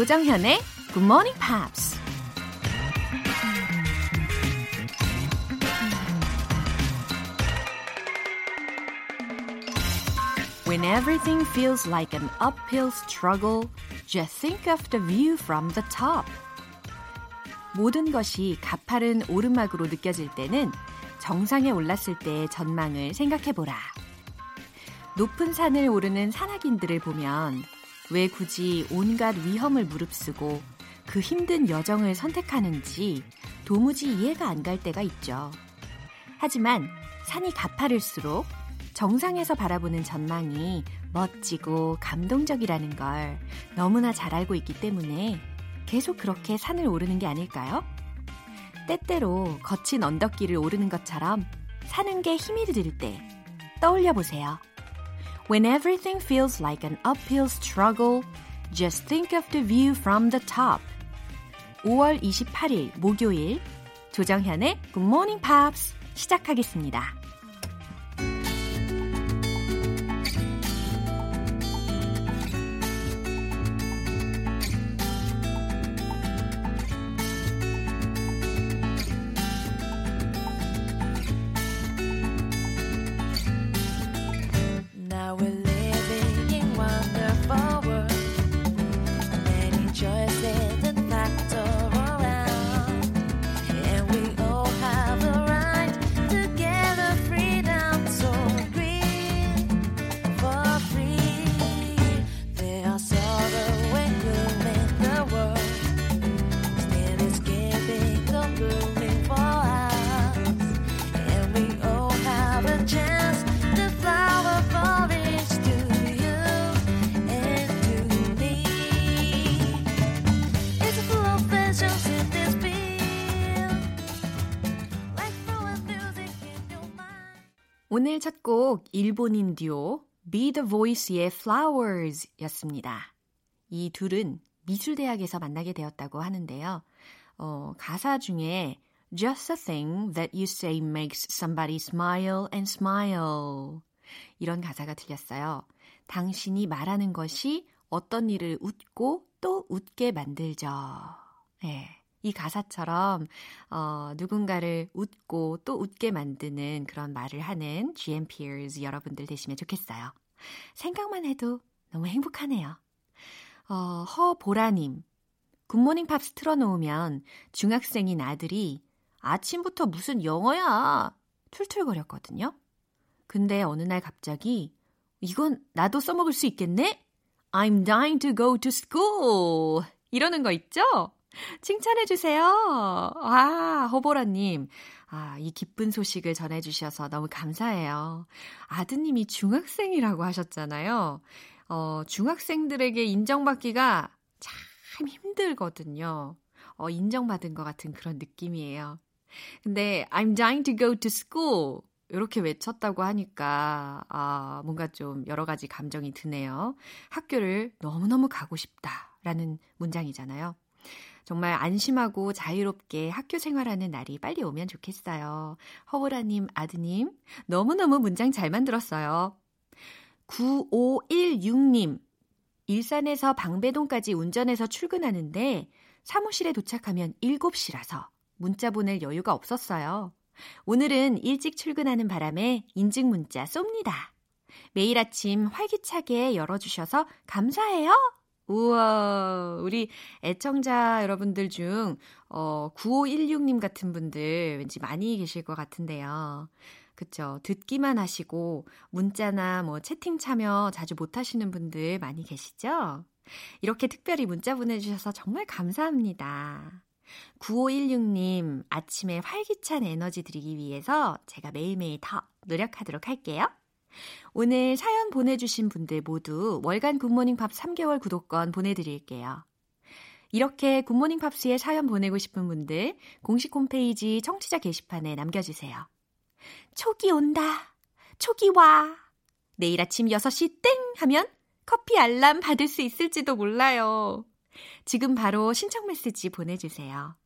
조정현의 Good Morning Pops. When everything feels like an uphill struggle, just think of the view from the top. 모든 것이 가파른 오르막으로 느껴질 때는 정상에 올랐을 때의 전망을 생각해보라. 높은 산을 오르는 산악인들을 보면 왜 굳이 온갖 위험을 무릅쓰고 그 힘든 여정을 선택하는지 도무지 이해가 안 갈 때가 있죠. 하지만 산이 가파를수록 정상에서 바라보는 전망이 멋지고 감동적이라는 걸 너무나 잘 알고 있기 때문에 계속 그렇게 산을 오르는 게 아닐까요? 때때로 거친 언덕길을 오르는 것처럼 사는 게 힘이 들 때 떠올려 보세요. When everything feels like an uphill struggle, just think of the view from the top. 5월 28일 목요일 조정현의 Good Morning Pops 시작하겠습니다. 오늘 첫 곡 일본인 듀오 Be the Voice의 Flowers 였습니다. 이 둘은 미술대학에서 만나게 되었다고 하는데요. 어, 가사 중에 Just a thing that you say makes somebody smile and smile. 이런 가사가 들렸어요. 당신이 말하는 것이 어떤 일을 웃고 또 웃게 만들죠. 네. 이 가사처럼 어, 누군가를 웃고 또 웃게 만드는 그런 말을 하는 GMPers 여러분들 되시면 좋겠어요. 생각만 해도 너무 행복하네요. 어, 허보라님, 굿모닝 팝스 틀어놓으면 중학생인 아들이 아침부터 무슨 영어야 툴툴거렸거든요. 근데 어느 날 갑자기 이건 나도 써먹을 수 있겠네? I'm dying to go to school. 이러는 거 있죠? 칭찬해주세요. 아, 허보라님. 아, 이 기쁜 소식을 전해주셔서 너무 감사해요. 아드님이 중학생이라고 하셨잖아요. 어, 중학생들에게 인정받기가 참 힘들거든요. 어, 인정받은 것 같은 그런 느낌이에요. 근데 I'm dying to go to school. 이렇게 외쳤다고 하니까, 아, 뭔가 좀 여러 가지 감정이 드네요. 학교를 너무너무 가고 싶다. 라는 문장이잖아요. 정말 안심하고 자유롭게 학교 생활하는 날이 빨리 오면 좋겠어요. 허보라님, 아드님, 너무너무 문장 잘 만들었어요. 9516님, 일산에서 방배동까지 운전해서 출근하는데 사무실에 도착하면 7시라서 문자 보낼 여유가 없었어요. 오늘은 일찍 출근하는 바람에 인증 문자 쏩니다. 매일 아침 활기차게 열어주셔서 감사해요. 우와, 우리 애청자 여러분들 중, 어, 9516님 같은 분들 왠지 많이 계실 것 같은데요. 그쵸. 듣기만 하시고, 문자나 뭐 채팅 참여 자주 못 하시는 분들 많이 계시죠? 이렇게 특별히 문자 보내주셔서 정말 감사합니다. 9516님, 아침에 활기찬 에너지 드리기 위해서 제가 매일매일 더 노력하도록 할게요. 오늘 사연 보내주신 분들 모두 월간 굿모닝 팝 3개월 구독권 보내드릴게요. 이렇게 굿모닝 팝스에 사연 보내고 싶은 분들 공식 홈페이지 청취자 게시판에 남겨주세요. 촉이 온다. 촉이 와. 내일 아침 6시 땡 하면 커피 알람 받을 수 있을지도 몰라요. 지금 바로 신청 메시지 보내주세요.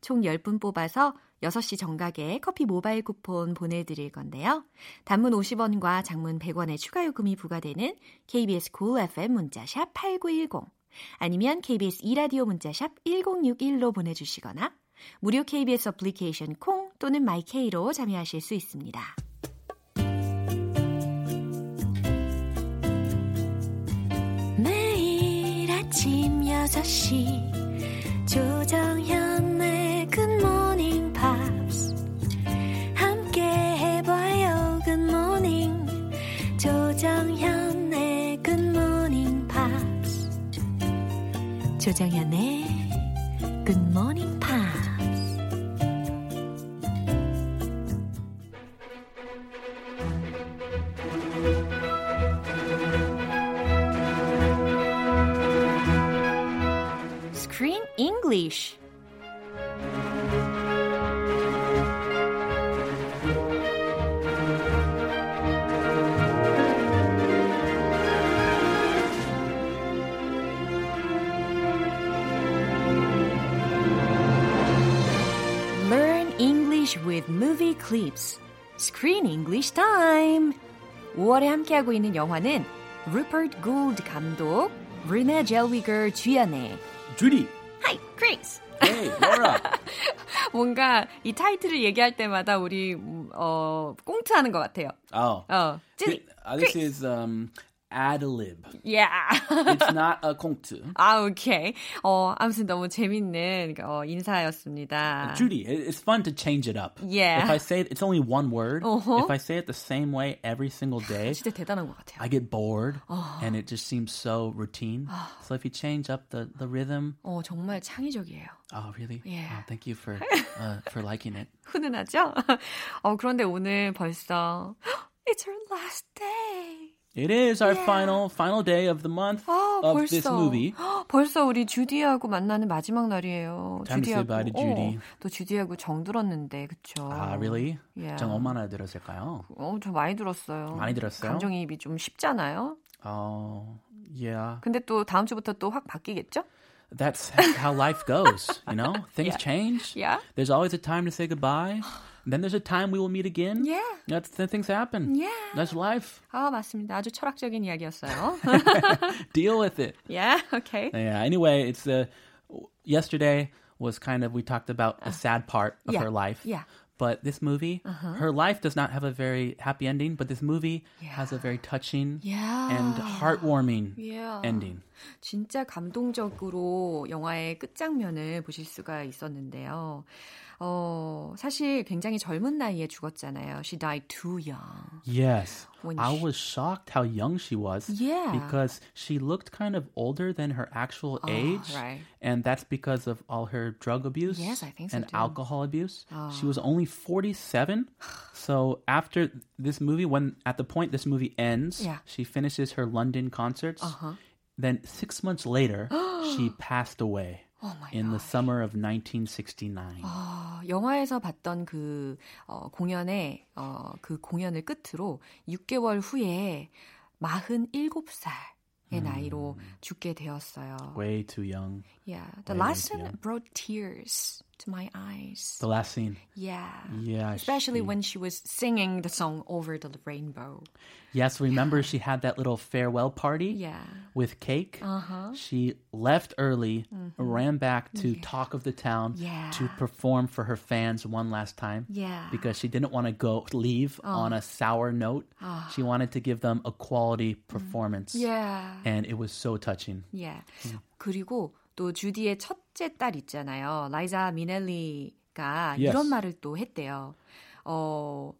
총 10분 뽑아서 6시 정각에 커피 모바일 쿠폰 보내드릴 건데요. 단문 50원과 장문 100원의 추가 요금이 부과되는 KBS cool FM 문자샵 8910 아니면 KBS 2라디오 문자샵 1061로 보내주시거나 무료 KBS 어플리케이션 콩 또는 마이케이로 참여하실 수 있습니다. 매일 아침 6시 조정현 조정현의 굿모닝 clips. Screen English time. 5월에 함께하고 있는 영화는 Rupert Gould 감독, Renee Zellweger 주연의 Judy. Hi, Chris. Hey, Laura. 뭔가 이 타이틀을 얘기할 때마다 우리 음, 어 꽁트하는 것 같아요. oh. 어. Uh, this is um, ad lib. Yeah. It's not a 콩트. 아, 오케이. 어, 아무튼 너무 재밌는 어, 인사였습니다. Judy, it- it's fun to change it up. Yeah. If I say it, it's only one word. Uh-huh. If I say it the same way every single day, 진짜 대단한 것 같아요. I get bored and it just seems so routine. so if you change up the, the rhythm, 어, 정말 창의적이에요. oh really? Yeah. Oh, thank you for uh, for liking it. 훈훈하죠? 어, 그런데 오늘 벌써 It's our last day. It is our final final day of the month 아, of 벌써. this movie. 벌써 우리 주디하고 만나는 마지막 날이에요. Time to say bye to Judy. 어, 또 주디하고 정 들었는데, 그쵸? Ah, really? Yeah. 정 얼마나 들었을까요? 어, 저 많이 들었어요. 많이 들었어요? 감정이입이 좀 쉽잖아요. Oh, yeah. 근데 또 다음 주부터 또 확 바뀌겠죠? That's how life goes, you know? Things Yeah. change. Yeah. There's always a time to say goodbye. then there's a time we will meet again. Yeah. That's then things happen. Yeah. That's life. 아, 맞습니다. 아주 철학적인 이야기였어요. Deal with it. yeah, okay. Yeah. Anyway, it's uh, yesterday was kind of we talked about a sad part of yeah. her life. Yeah. But this movie, her life does not have a very happy ending, but this movie has a very touching Yeah. and heartwarming Yeah. ending. 진짜 감동적으로 영화의 끝장면을 보실 수가 있었는데요. 어, 사실 굉장히 젊은 나이에 죽었잖아요. She died too young. Yes. When I she- was shocked how young she was. Yeah. Because she looked kind of older than her actual age. right. And that's because of all her drug abuse Yes, I think so and too. alcohol abuse. She was only 47. so after this movie, when at the point this movie ends, Yeah. she finishes her London concerts. Then six months later, she passed away Oh in the summer of 1969. 어, 영화에서 봤던 그 어, 공연의 어, 그 공연을 끝으로 6개월 후에 47살 의 나이로 죽게 되었어요. Way too young. Yeah, the way young. brought tears to my eyes. The last scene. Yeah. Yeah. Especially she- when she was singing the song Over the Rainbow. Yes, remember she had that little farewell party Yeah. with cake. Uh-huh. She left early, ran back to talk of the town Mm-hmm. Yeah. to perform for her fans one last time. Yeah. Because she didn't want to go leave on a sour note. She wanted to give them a quality performance. Yeah. And it was so touching. Yeah. 그리고 또 주디의 첫째 딸 있잖아요. 라이자 미넬리가 Yes. 이런 말을 또 했대요. 어,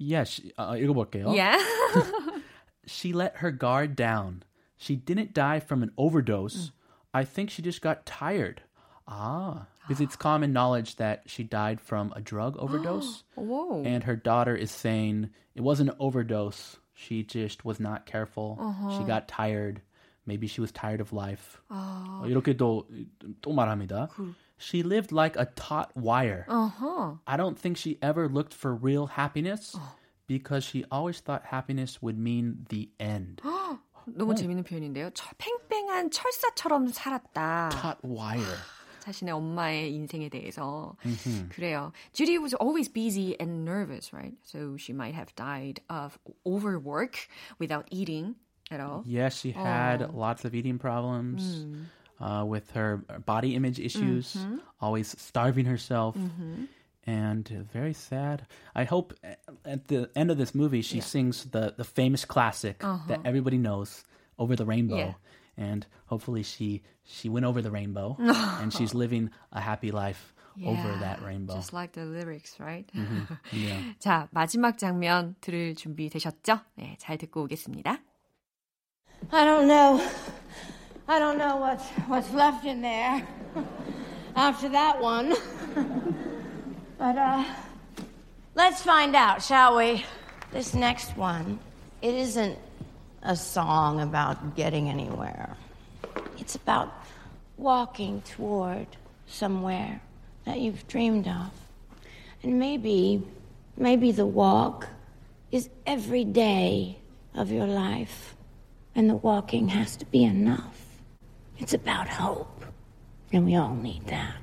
Yeah, she, uh, 읽어볼게요. yeah. She let her guard down. She didn't die from an overdose. I think she just got tired. Ah, because it's common knowledge that she died from a drug overdose. Whoa. and her daughter is saying it wasn't an overdose. She just was not careful. She got tired. Maybe she was tired of life. 어, 이렇게 또, 또 말합니다. She lived like a taut wire. Uh-huh. I don't think she ever looked for real happiness because she always thought happiness would mean the end. 너무 재밌는 표현인데요. 철- 팽팽한 철사처럼 살았다. taut wire. 자신의 엄마의 인생에 대해서. 그래요. Judy was always busy and nervous, right? So she might have died of overwork without eating at all? Yes, she had Oh. lots of eating problems Mm. uh, with her body image issues, Mm-hmm. always starving herself. And uh, very sad. I hope uh, at the end of this movie she sings the, the famous classic that everybody knows, "Over the Rainbow," Uh-huh. Yeah. and hopefully she she went over the rainbow and she's living a happy life over Yeah, that rainbow. Just like the lyrics, right? Yeah. 자, 마지막 장면 들을 준비 되셨죠? 네, 잘 듣고 오겠습니다. I don't know. I don't know what's what's left in there after that one. but uh let's find out, shall we? This next one, it isn't a song about getting anywhere. It's about walking toward somewhere that you've dreamed of. And maybe maybe the walk is every day of your life and the walking has to be enough. It's about hope, and we all need that.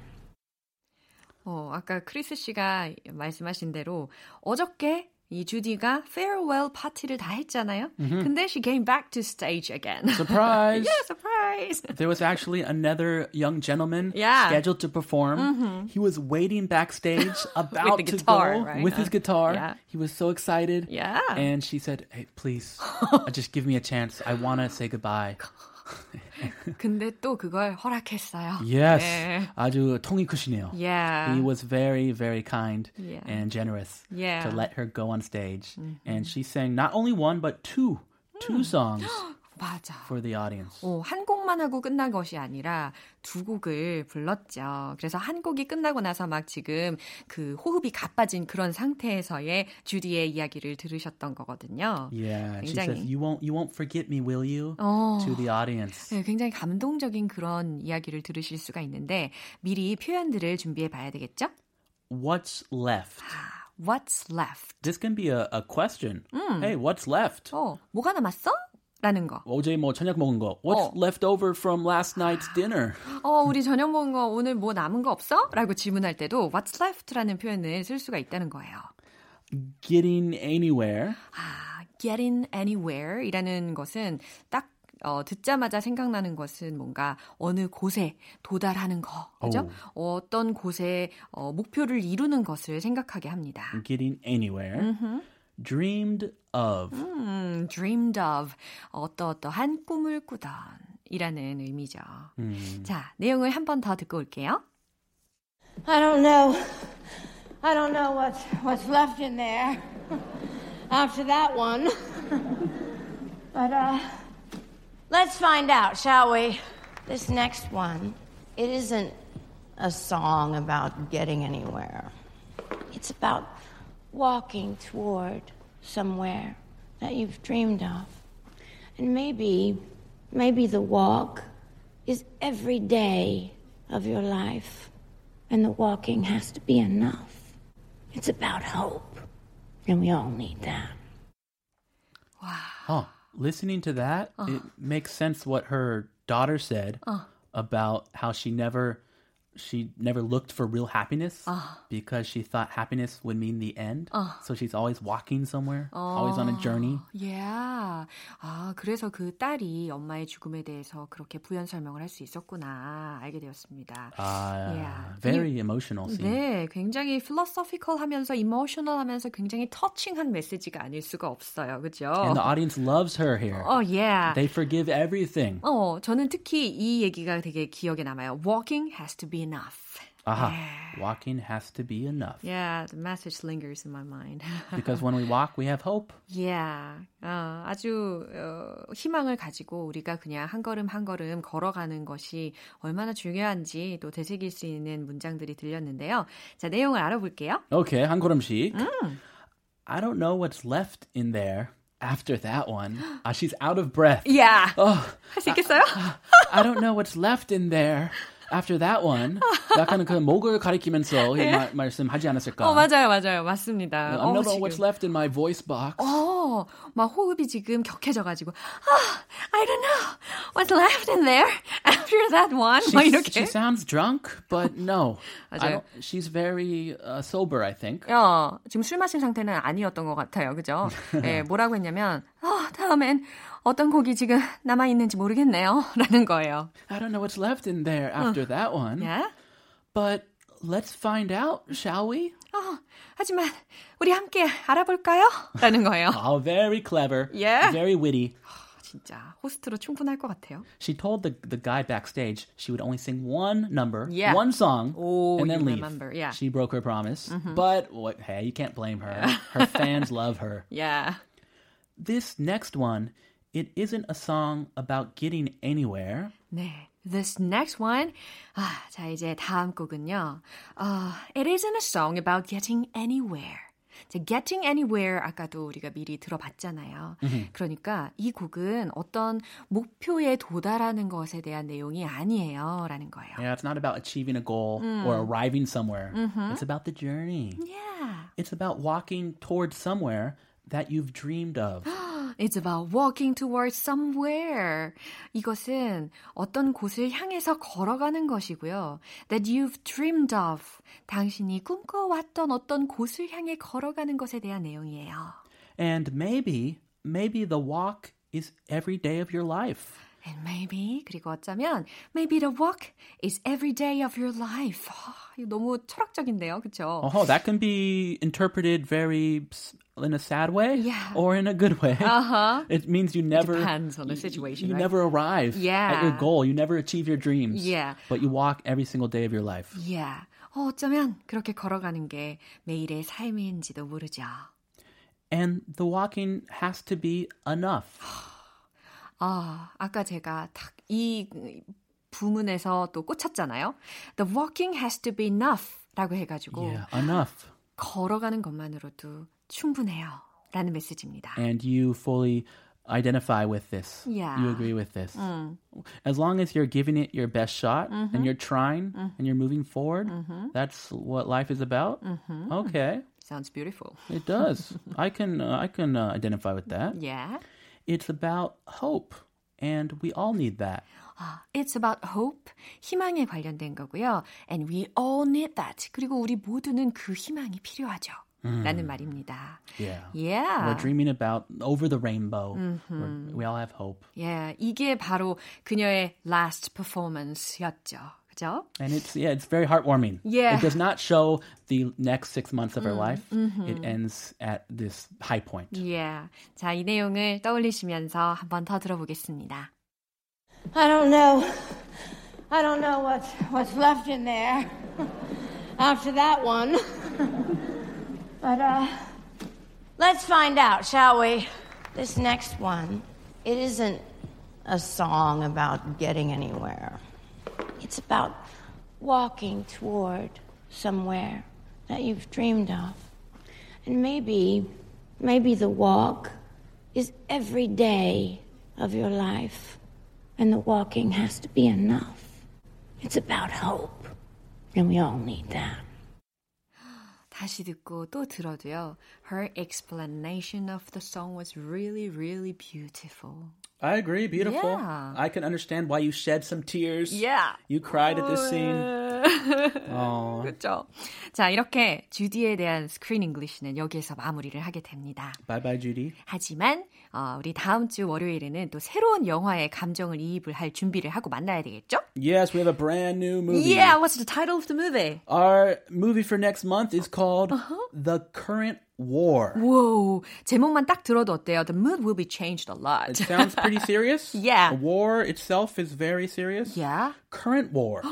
어, 아까 크리스 씨가 말씀하신 대로 어저께 이 주디가 farewell 파티를 다 했잖아요. 근데 she came back to stage again. Surprise! yeah, surprise. There was actually another young gentleman Yeah. scheduled to perform. He was waiting backstage about the to guitar, go right? with his Uh, guitar. yeah. He was so excited. Yeah. And she said, "Hey, please, just give me a chance. I want to say goodbye." 근데 또 그걸 허락했어요. Yes. 네. 아주 통이 크시네요. Yeah. He was very, very kind Yeah. and generous Yeah. to let her go on stage. And she sang not only one, but two, two songs 맞아. for the audience. 어, 한 곡만 하고 끝난 것이 아니라 두 곡을 불렀죠. 그래서 한 곡이 끝나고 나서 막 지금 그 호흡이 가빠진 그런 상태에서의 주디의 이야기를 들으셨던 거거든요. Yeah, she 굉장히- says, "You won't, you won't forget me, will you?" 어. To the audience. 네, 굉장히 감동적인 그런 이야기를 들으실 수가 있는데 미리 표현들을 준비해 봐야 되겠죠? What's left? 아, What's left? This can be a, a question. Hey, what's left? 어, 뭐가 남았어? 라는 거. 어제 뭐 저녁 먹은 거. What's 어. left over from last night's dinner? 어, 우리 저녁 먹은 거 오늘 뭐 남은 거 없어? 라고 질문할 때도 what's left라는 표현을 쓸 수가 있다는 거예요. Getting anywhere. 아, getting anywhere 이라는 것은 딱 어, 듣자마자 생각나는 것은 뭔가 어느 곳에 도달하는 거, 그죠? 어떤 곳에 어, 목표를 이루는 것을 생각하게 합니다. Getting anywhere. dreamed of. 음, dreamed of. 어떠어떠한 꿈을 꾸던 이라는 의미죠. 음. 자, 내용을 한더 듣고 올게요. I don't know. I don't know what's, what's left in there after that one. but uh, let's find out, shall we? This next one, it isn't a song about getting anywhere. It's about walking toward somewhere that you've dreamed of. And maybe maybe the walk is every day of your life and the walking has to be enough. It's about hope, and we all need that. Wow! Oh, listening to that, it uh-huh. makes sense what her daughter said uh. about how she never she never looked for real happiness because she thought happiness would mean the end. So she's always walking somewhere, always on a journey. Yeah. 아, 그래서 그 딸이 엄마의 죽음에 대해서 그렇게 부연 설명을 할 수 있었구나 알게 되었습니다. Uh, Yeah. very emotional scene. 네, 굉장히 philosophical 하면서 emotional 하면서 굉장히 touching한 메시지가 아닐 수가 없어요. 그죠? And the audience loves her here. 어, yeah. They forgive everything. 어, 저는 특히 이 얘기가 되게 기억에 남아요. Walking has to be enough. Aha. Walking has to be enough. Yeah, the message lingers in my mind. Because when we walk, we have hope. yeah. 어, 아주 어, 희망을 가지고 우리가 그냥 한 걸음 한 걸음 걸어가는 것이 얼마나 중요한지 또 되새길 수 있는 문장들이 들렸는데요. 자, 내용을 알아볼게요. Okay, 한 걸음씩. I don't know what's left in there after that one. Uh, she's out of breath. Yeah. Oh, 할수 있겠어요? I don't know what's left in there after that one. 약간 그 목을 가리키면서 이 말, 말씀하지 않았을까? 어, 맞아요, 맞아요. 맞습니다. I 어, don't know 지금. what's left in my voice box. 어, 막 호흡이 지금 격해져가지고, 아, I don't know what's left in there after that one. 막 She's- 이렇게. She sounds drunk, but no. 맞아요. she's very uh, sober, I think. 어, 지금 술 마신 상태는 아니었던 것 같아요. 그죠? 예, 뭐라고 했냐면, 아, 다음엔 어떤 곡이 지금 남아 있는지 모르겠네요. 라는 거예요. I don't know what's left in there after that one. Yeah? But let's find out, shall we? 어, 하지만 우리 함께 알아볼까요? 라는 거예요. Oh, very clever. Yeah. Very witty. 진짜 호스트로 충분할 것 같아요. She told the the guy backstage she would only sing one number, Yeah. one song, Oh, and then you leave. remember, yeah. She broke her promise. But what? Hey, you can't blame her. Her fans love her. Yeah. This next one, it isn't a song about getting anywhere. 네. This next one. 아, 자, 이제 다음 곡은요. 어, it isn't a song about getting anywhere. 자, getting anywhere 아까도 우리가 미리 들어봤잖아요. 그러니까 이 곡은 어떤 목표에 도달하는 것에 대한 내용이 아니에요. 라는 거예요. Yeah, it's not about achieving a goal or arriving somewhere. It's about the journey. Yeah. It's about walking towards somewhere that you've dreamed of. It's about walking towards somewhere. 이것은 어떤 곳을 향해서 걸어가는 것이고요. That you've dreamed of. 당신이 꿈꿔왔던 어떤 곳을 향해 걸어가는 것에 대한 내용이에요. And maybe, maybe the walk is every day of your life. And maybe 그리고 어쩌면 maybe the walk is every day of your life. 아, 너무 철학적인데요, 그렇죠? Oh, that can be interpreted very in a sad way Yeah. or in a good way. Uh-huh. It means you never depends on the you- situation, You, right? never arrive at Yeah. your goal. You never achieve your dreams. Yeah. But you walk every single day of your life. Yeah. 어, 어쩌면 그렇게 걸어가는 게 매일의 삶인지도 모르죠. And the walking has to be enough. 아, 아까 제가 딱 이 부문에서 또 꽂혔잖아요. The walking has to be enough 라고 해가지고 Yeah, enough. 걸어가는 것만으로도 충분해요. 라는 메시지입니다. And you fully identify with this. Yeah. You agree with this. As long as you're giving it your best shot and you're trying and you're moving forward, that's what life is about. Okay. Sounds beautiful. It does. I can uh, I can uh, identify with that. Yeah. It's about hope, and we all need that. 아, It's about hope, 희망에 관련된 거고요. And we all need that. 그리고 우리 모두는 그 희망이 필요하죠. 말입니다. Yeah. yeah. We're dreaming about over the rainbow. Mm-hmm. We all have hope. Yeah. 이게 바로 그녀의 last performance였죠. 그죠? And it's yeah, it's very heartwarming. Yeah. It does not show the next six months of her mm-hmm. life. Mm-hmm. It ends at this high point. Yeah. 자, 이 내용을 떠올리시면서 한번 더 들어보겠습니다. I don't know. I don't know what's what's left in there after that one. but uh let's find out, shall we? This next one, it isn't a song about getting anywhere. It's about walking toward somewhere that you've dreamed of. And maybe maybe the walk is every day of your life. And the walking has to be enough. It's about hope. And we all need that. 다시 듣고 또 들어도요. Her explanation of the song was really, really beautiful. I agree. Beautiful. Yeah. I can understand why you shed some tears. Yeah. You cried at this scene. Oh. 그렇죠. 자, 이렇게 주디에 대한 스크린 잉글리시는 여기에서 마무리를 하게 됩니다. Bye bye, Judy. 하지만 어, 우리 다음 주 월요일에는 또 새로운 영화에 감정을 이입을 할 준비를 하고 만나야 되겠죠? Yes, we have a brand new movie. Yeah, what's the title of the movie? Our movie for next month is called The Current War. Wow, 제목만 딱 들어도 어때요? The mood will be changed a lot. It sounds pretty serious. Yeah. The war itself is very serious. yeah. Current war.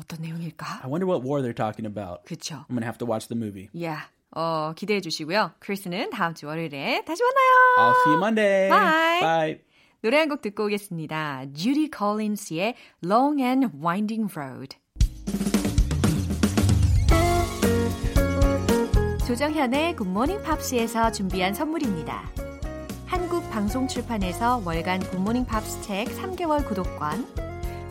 어떤 내용일까? I wonder what war they're talking about. 그쵸. I'm to have to watch the movie. Yeah. 어, 기대해 주시고요. 크리스는 다음 주 월요일에 다시 만나요. I'll see you Monday. Bye. Bye. 노래 한 곡 듣고 오겠습니다. Judy Collins의 Long and Winding Road. 조정현의 굿모닝 팝스에서 준비한 선물입니다. 한국 방송 출판에서 월간 굿모닝 팝스 책 3개월 구독권,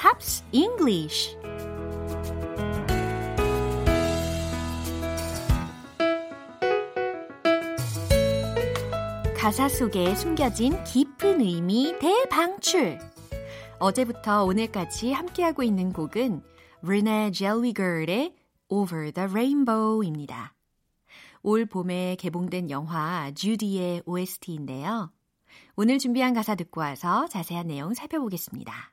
Pops English 가사 속에 숨겨진 깊은 의미 대방출 어제부터 오늘까지 함께하고 있는 곡은 Renee Zellweger의 Over the Rainbow입니다. 올 봄에 개봉된 영화 주디의 OST인데요. 오늘 준비한 가사 듣고 와서 자세한 내용 살펴보겠습니다.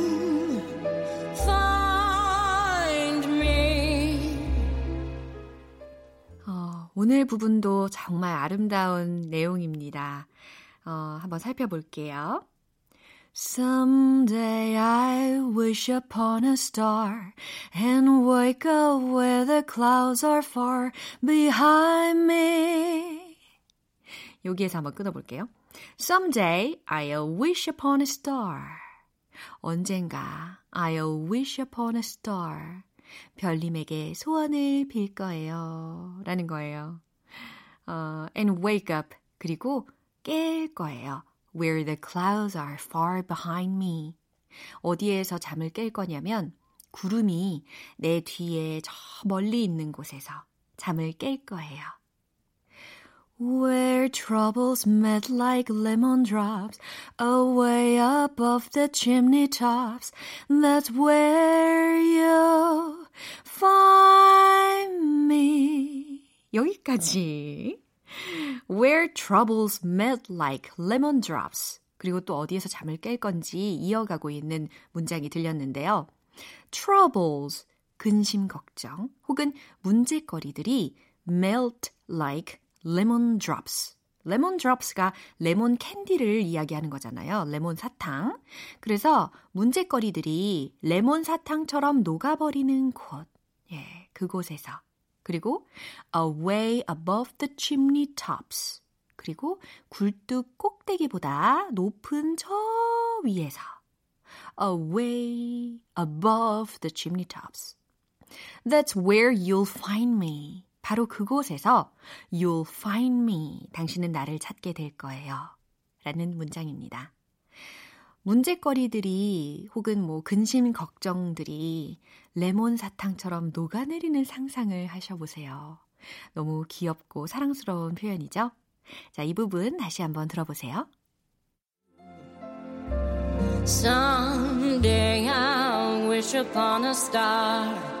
오늘 부분도 정말 아름다운 내용입니다. 어, 한번 살펴볼게요. Someday I wish upon a star and wake up where the clouds are far behind me. 여기에서 한번 끊어볼게요. Someday I'll wish upon a star. 언젠가 I'll wish upon a star. 별님에게 소원을 빌 거예요. 라는 거예요. 어, and wake up. 그리고 깰 거예요. where the clouds are far behind me. 어디에서 잠을 깰 거냐면 구름이 내 뒤에 저 멀리 있는 곳에서 잠을 깰 거예요. Where troubles met like lemon drops away above the chimney tops. That's where you'll find me. 여기까지. Where troubles met like lemon drops. 그리고 또 어디에서 잠을 깰 건지 이어가고 있는 문장이 들렸는데요. troubles, 근심 걱정 혹은 문제거리들이 melt like lemon drops. 레몬 드롭스가 레몬 캔디를 이야기하는 거잖아요. 레몬 사탕. 그래서 문제거리들이 레몬 사탕처럼 녹아버리는 곳. 예, 그곳에서 그리고 away above the chimney tops. 그리고 굴뚝 꼭대기보다 높은 저 위에서 away above the chimney tops. That's where you'll find me. 바로 그곳에서 you'll find me. 당신은 나를 찾게 될 거예요. 라는 문장입니다. 문제거리들이 혹은 뭐 근심 걱정들이 레몬 사탕처럼 녹아내리는 상상을 하셔보세요. 너무 귀엽고 사랑스러운 표현이죠? 자, 이 부분 다시 한번 들어보세요. Someday I'll wish upon a star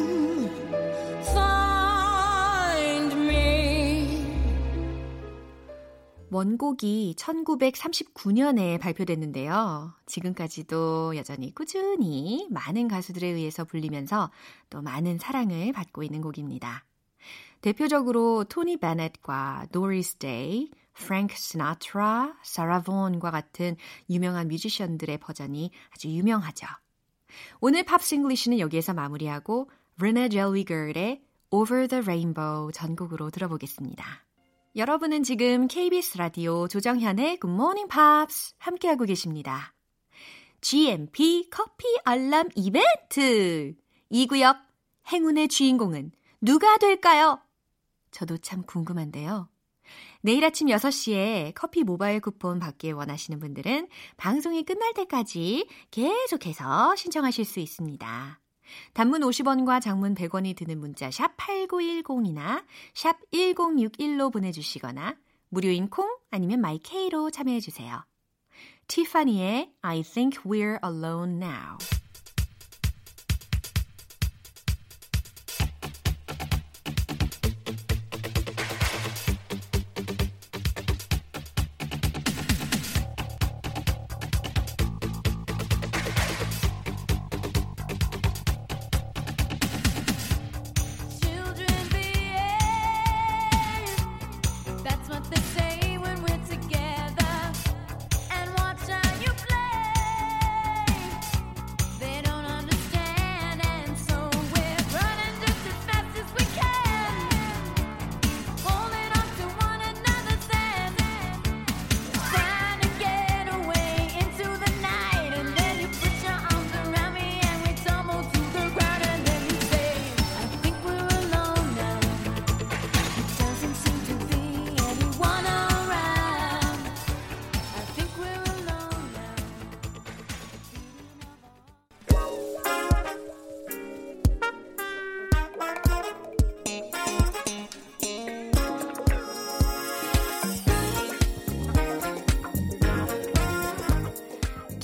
원곡이 1939년에 발표됐는데요. 지금까지도 여전히 꾸준히 많은 가수들에 의해서 불리면서 또 많은 사랑을 받고 있는 곡입니다. 대표적으로 토니 베넷과 도리스 데이, 프랭크 시나트라, 사라 본과 같은 유명한 뮤지션들의 버전이 아주 유명하죠. 오늘 팝싱글리시는 여기에서 마무리하고 르네 젤위거의 Over the Rainbow 전곡으로 들어보겠습니다. 여러분은 지금 KBS 라디오 조정현의 Good Morning Pops 함께하고 계십니다. GMP 커피 알람 이벤트! 이 구역 행운의 주인공은 누가 될까요? 저도 참 궁금한데요. 내일 아침 6시에 커피 모바일 쿠폰 받기 원하시는 분들은 방송이 끝날 때까지 계속해서 신청하실 수 있습니다. 단문 50원과 장문 100원이 드는 문자 샵 8910이나 샵 1061로 보내주시거나 무료인 콩 아니면 마이케이로 참여해주세요. 티파니의 I think we're alone now.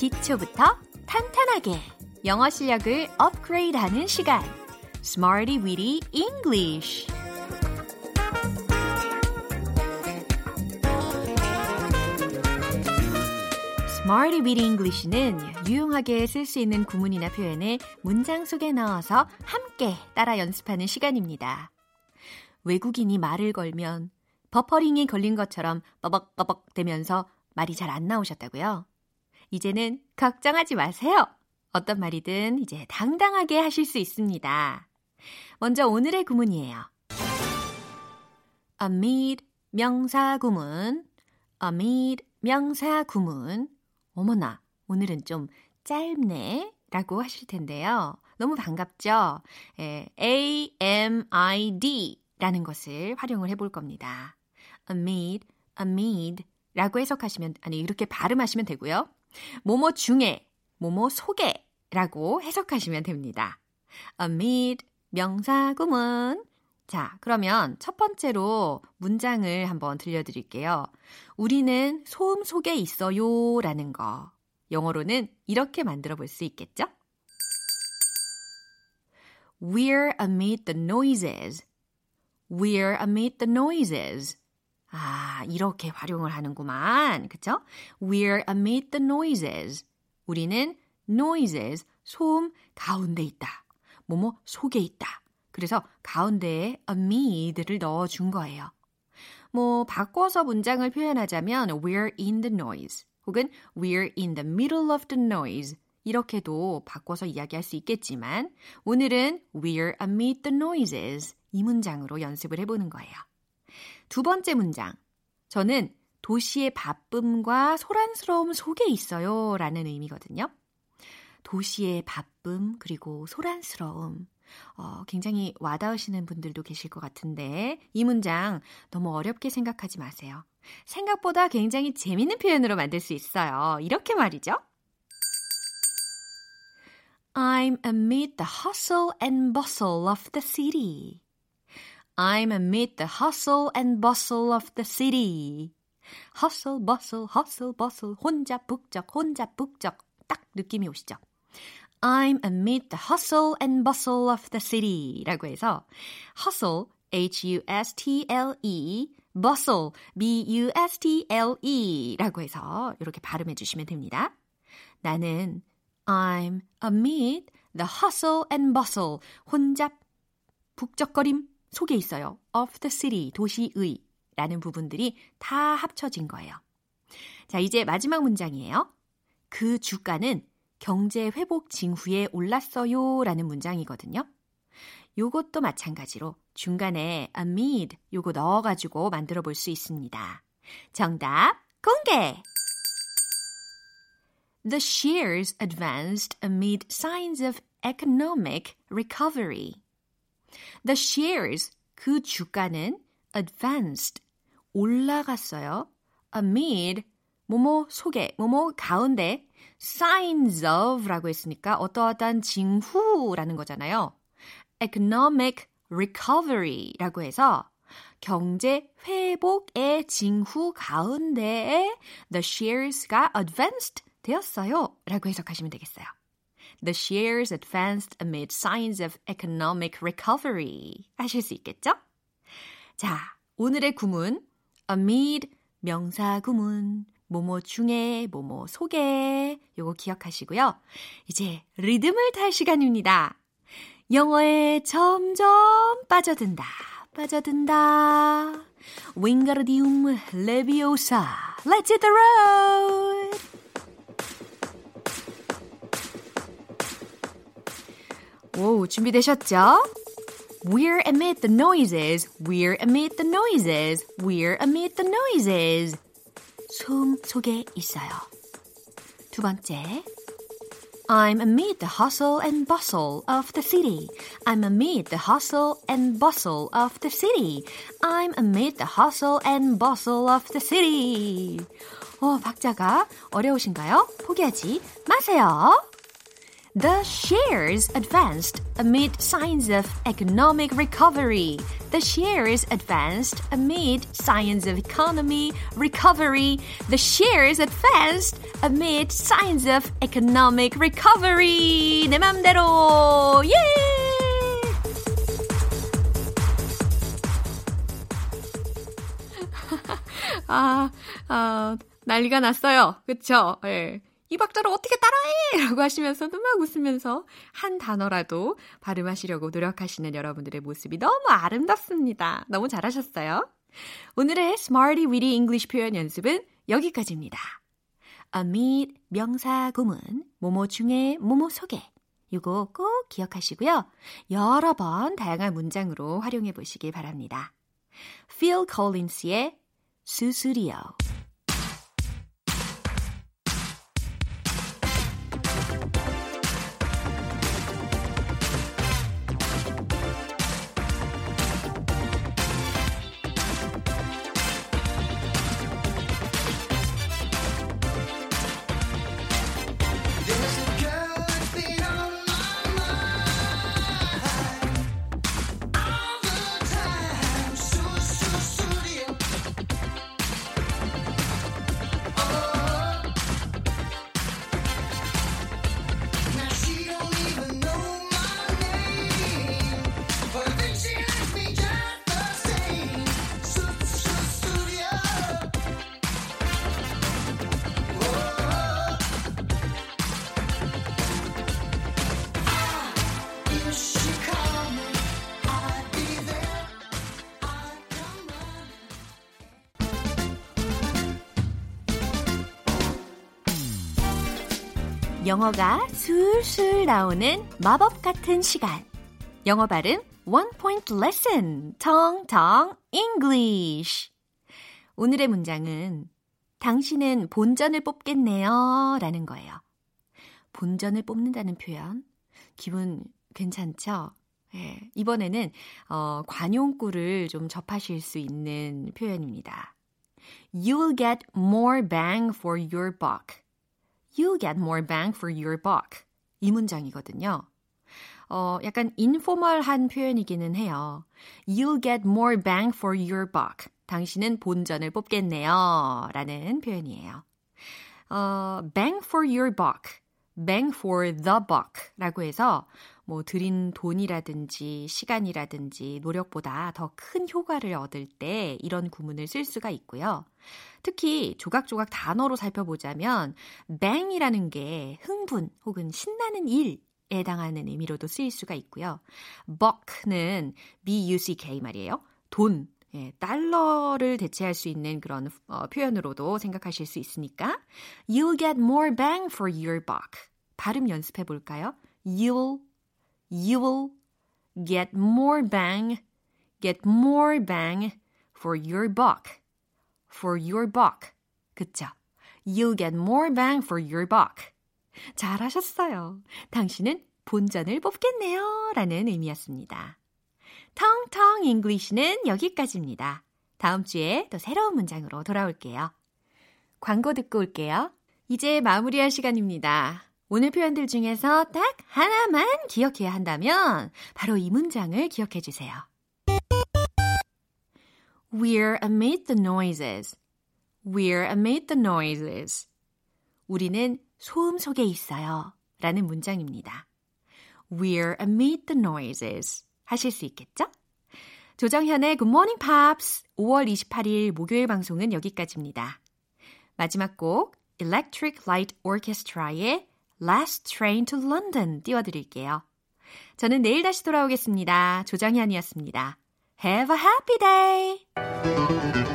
기초부터 탄탄하게 영어 실력을 업그레이드하는 시간 Smarty Weedy English Smarty Weedy English는 유용하게 쓸 수 있는 구문이나 표현을 문장 속에 넣어서 함께 따라 연습하는 시간입니다. 외국인이 말을 걸면 버퍼링이 걸린 것처럼 버벅버벅 되면서 말이 잘 안 나오셨다고요? 이제는 걱정하지 마세요. 어떤 말이든 이제 당당하게 하실 수 있습니다. 먼저 오늘의 구문이에요. amid 명사 구문, amid 명사 구문. 어머나, 오늘은 좀 짧네 라고 하실 텐데요. 너무 반갑죠? 예, A-M-I-D 라는 것을 활용을 해볼 겁니다. amid, amid 라고 해석하시면, 아니, 이렇게 발음하시면 되고요. 뭐뭐 중에, 뭐뭐 속에 라고 해석하시면 됩니다. amid 명사 구문. 자, 그러면 첫 번째로 문장을 한번 들려드릴게요. 우리는 소음 속에 있어요 라는 거. 영어로는 이렇게 만들어 볼 수 있겠죠? We're amid the noises. We're amid the noises. 아, 이렇게 활용을 하는구만. 그쵸? We're amid the noises. 우리는 noises, 소음 가운데 있다. 뭐뭐 속에 있다. 그래서 가운데에 amid를 넣어준 거예요. 뭐 바꿔서 문장을 표현하자면 we're in the noise 혹은 we're in the middle of the noise 이렇게도 바꿔서 이야기할 수 있겠지만 오늘은 we're amid the noises 이 문장으로 연습을 해보는 거예요. 두 번째 문장. 저는 도시의 바쁨과 소란스러움 속에 있어요 라는 의미거든요. 도시의 바쁨 그리고 소란스러움 어, 굉장히 와닿으시는 분들도 계실 것 같은데 이 문장 너무 어렵게 생각하지 마세요. 생각보다 굉장히 재밌는 표현으로 만들 수 있어요. 이렇게 말이죠. I'm amid the hustle and bustle of the city. I'm amid the hustle and bustle of the city. hustle, bustle, hustle, bustle. 혼자 북적, 혼자 북적. 딱 느낌이 오시죠? I'm amid the hustle and bustle of the city 라고 해서 hustle, H-U-S-T-L-E, bustle, B-U-S-T-L-E 라고 해서 이렇게 발음해 주시면 됩니다. 나는 I'm amid the hustle and bustle 혼잡, 북적거림 속에 있어요. of the city, 도시의 라는 부분들이 다 합쳐진 거예요. 자, 이제 마지막 문장이에요. 그 주가는 경제 회복 징후에 올랐어요 라는 문장이거든요. 요것도 마찬가지로 중간에 amid 요거 넣어가지고 만들어 볼 수 있습니다. 정답 공개! The shares advanced amid signs of economic recovery. The shares, 그 주가는 advanced, 올라갔어요. amid, 뭐뭐 속에, 뭐뭐 가운데 signs of라고 했으니까 어떠어떤 징후라는 거잖아요. economic recovery라고 해서 경제 회복의 징후 가운데에 the shares가 advanced 되었어요. 라고 해석하시면 되겠어요. The shares advanced amid signs of economic recovery 하실 수 있겠죠? 자, 오늘의 구문 amid 명사 구문 뭐뭐 중에, 뭐뭐 속에 요거 기억하시고요. 이제 리듬을 탈 시간입니다. 영어에 점점 빠져든다. 빠져든다. 윙가르디움 레비오사. Let's hit the road. 오, 준비되셨죠? We're amid the noises. We're amid the noises. We're amid the noises. 소음 속에 있어요. 두 번째. I'm amid the hustle and bustle of the city. I'm amid the hustle and bustle of the city. I'm amid the hustle and bustle of the city. 어, 박자가 어려우신가요? 포기하지 마세요. The shares advanced amid signs of economic recovery. The shares advanced amid signs of economy recovery. The shares advanced amid signs of economic recovery. 내 맘대로. 예! 아, 아, 난리가 났어요. 그쵸? 예. 이 박자를 어떻게 따라해! 라고 하시면서도 막 웃으면서 한 단어라도 발음하시려고 노력하시는 여러분들의 모습이 너무 아름답습니다. 너무 잘하셨어요. 오늘의 Smarty Weedy English 표현 연습은 여기까지입니다. amid 명사 구문, 모모 중에 모모 속에 이거 꼭 기억하시고요. 여러 번 다양한 문장으로 활용해 보시길 바랍니다. Phil Collins의 수수리요. 영어가 술술 나오는 마법 같은 시간. 영어 발음 One Point Lesson, 텅텅 English. 오늘의 문장은 당신은 본전을 뽑겠네요 라는 거예요. 본전을 뽑는다는 표현. 기분 괜찮죠? 예, 이번에는 어, 관용구를 좀 접하실 수 있는 표현입니다. You will get more bang for your buck. You'll get more bang for your buck. 이 문장이거든요. 어, 약간 인포멀한 표현이기는 해요. You'll get more bang for your buck. 당신은 본전을 뽑겠네요. 라는 표현이에요. 어, bang for your buck. bang for the buck 라고 해서 뭐 들인 돈이라든지 시간이라든지 노력보다 더 큰 효과를 얻을 때 이런 구문을 쓸 수가 있고요. 특히 조각조각 단어로 살펴보자면 bang이라는 게 흥분 혹은 신나는 일에 해당하는 의미로도 쓰일 수가 있고요. buck는 b-u-c-k 말이에요. 돈, 예, 달러를 대체할 수 있는 그런 어, 표현으로도 생각하실 수 있으니까 You'll get more bang for your buck. 발음 연습해 볼까요? You'll, you'll get more bang, get more bang for your buck. For your buck. 그쵸? You'll get more bang for your buck. 잘하셨어요. 당신은 본전을 뽑겠네요. 라는 의미였습니다. 텅텅 잉글리시는 여기까지입니다. 다음 주에 또 새로운 문장으로 돌아올게요. 광고 듣고 올게요. 이제 마무리할 시간입니다. 오늘 표현들 중에서 딱 하나만 기억해야 한다면 바로 이 문장을 기억해 주세요. We're amid the noises. We're amid the noises. 우리는 소음 속에 있어요. 라는 문장입니다. We're amid the noises. 하실 수 있겠죠? 조정현의 Good Morning Pops 5월 28일 목요일 방송은 여기까지입니다. 마지막 곡 Electric Light Orchestra의 Last Train to London 띄워드릴게요. 저는 내일 다시 돌아오겠습니다. 조정현이었습니다. Have a happy day!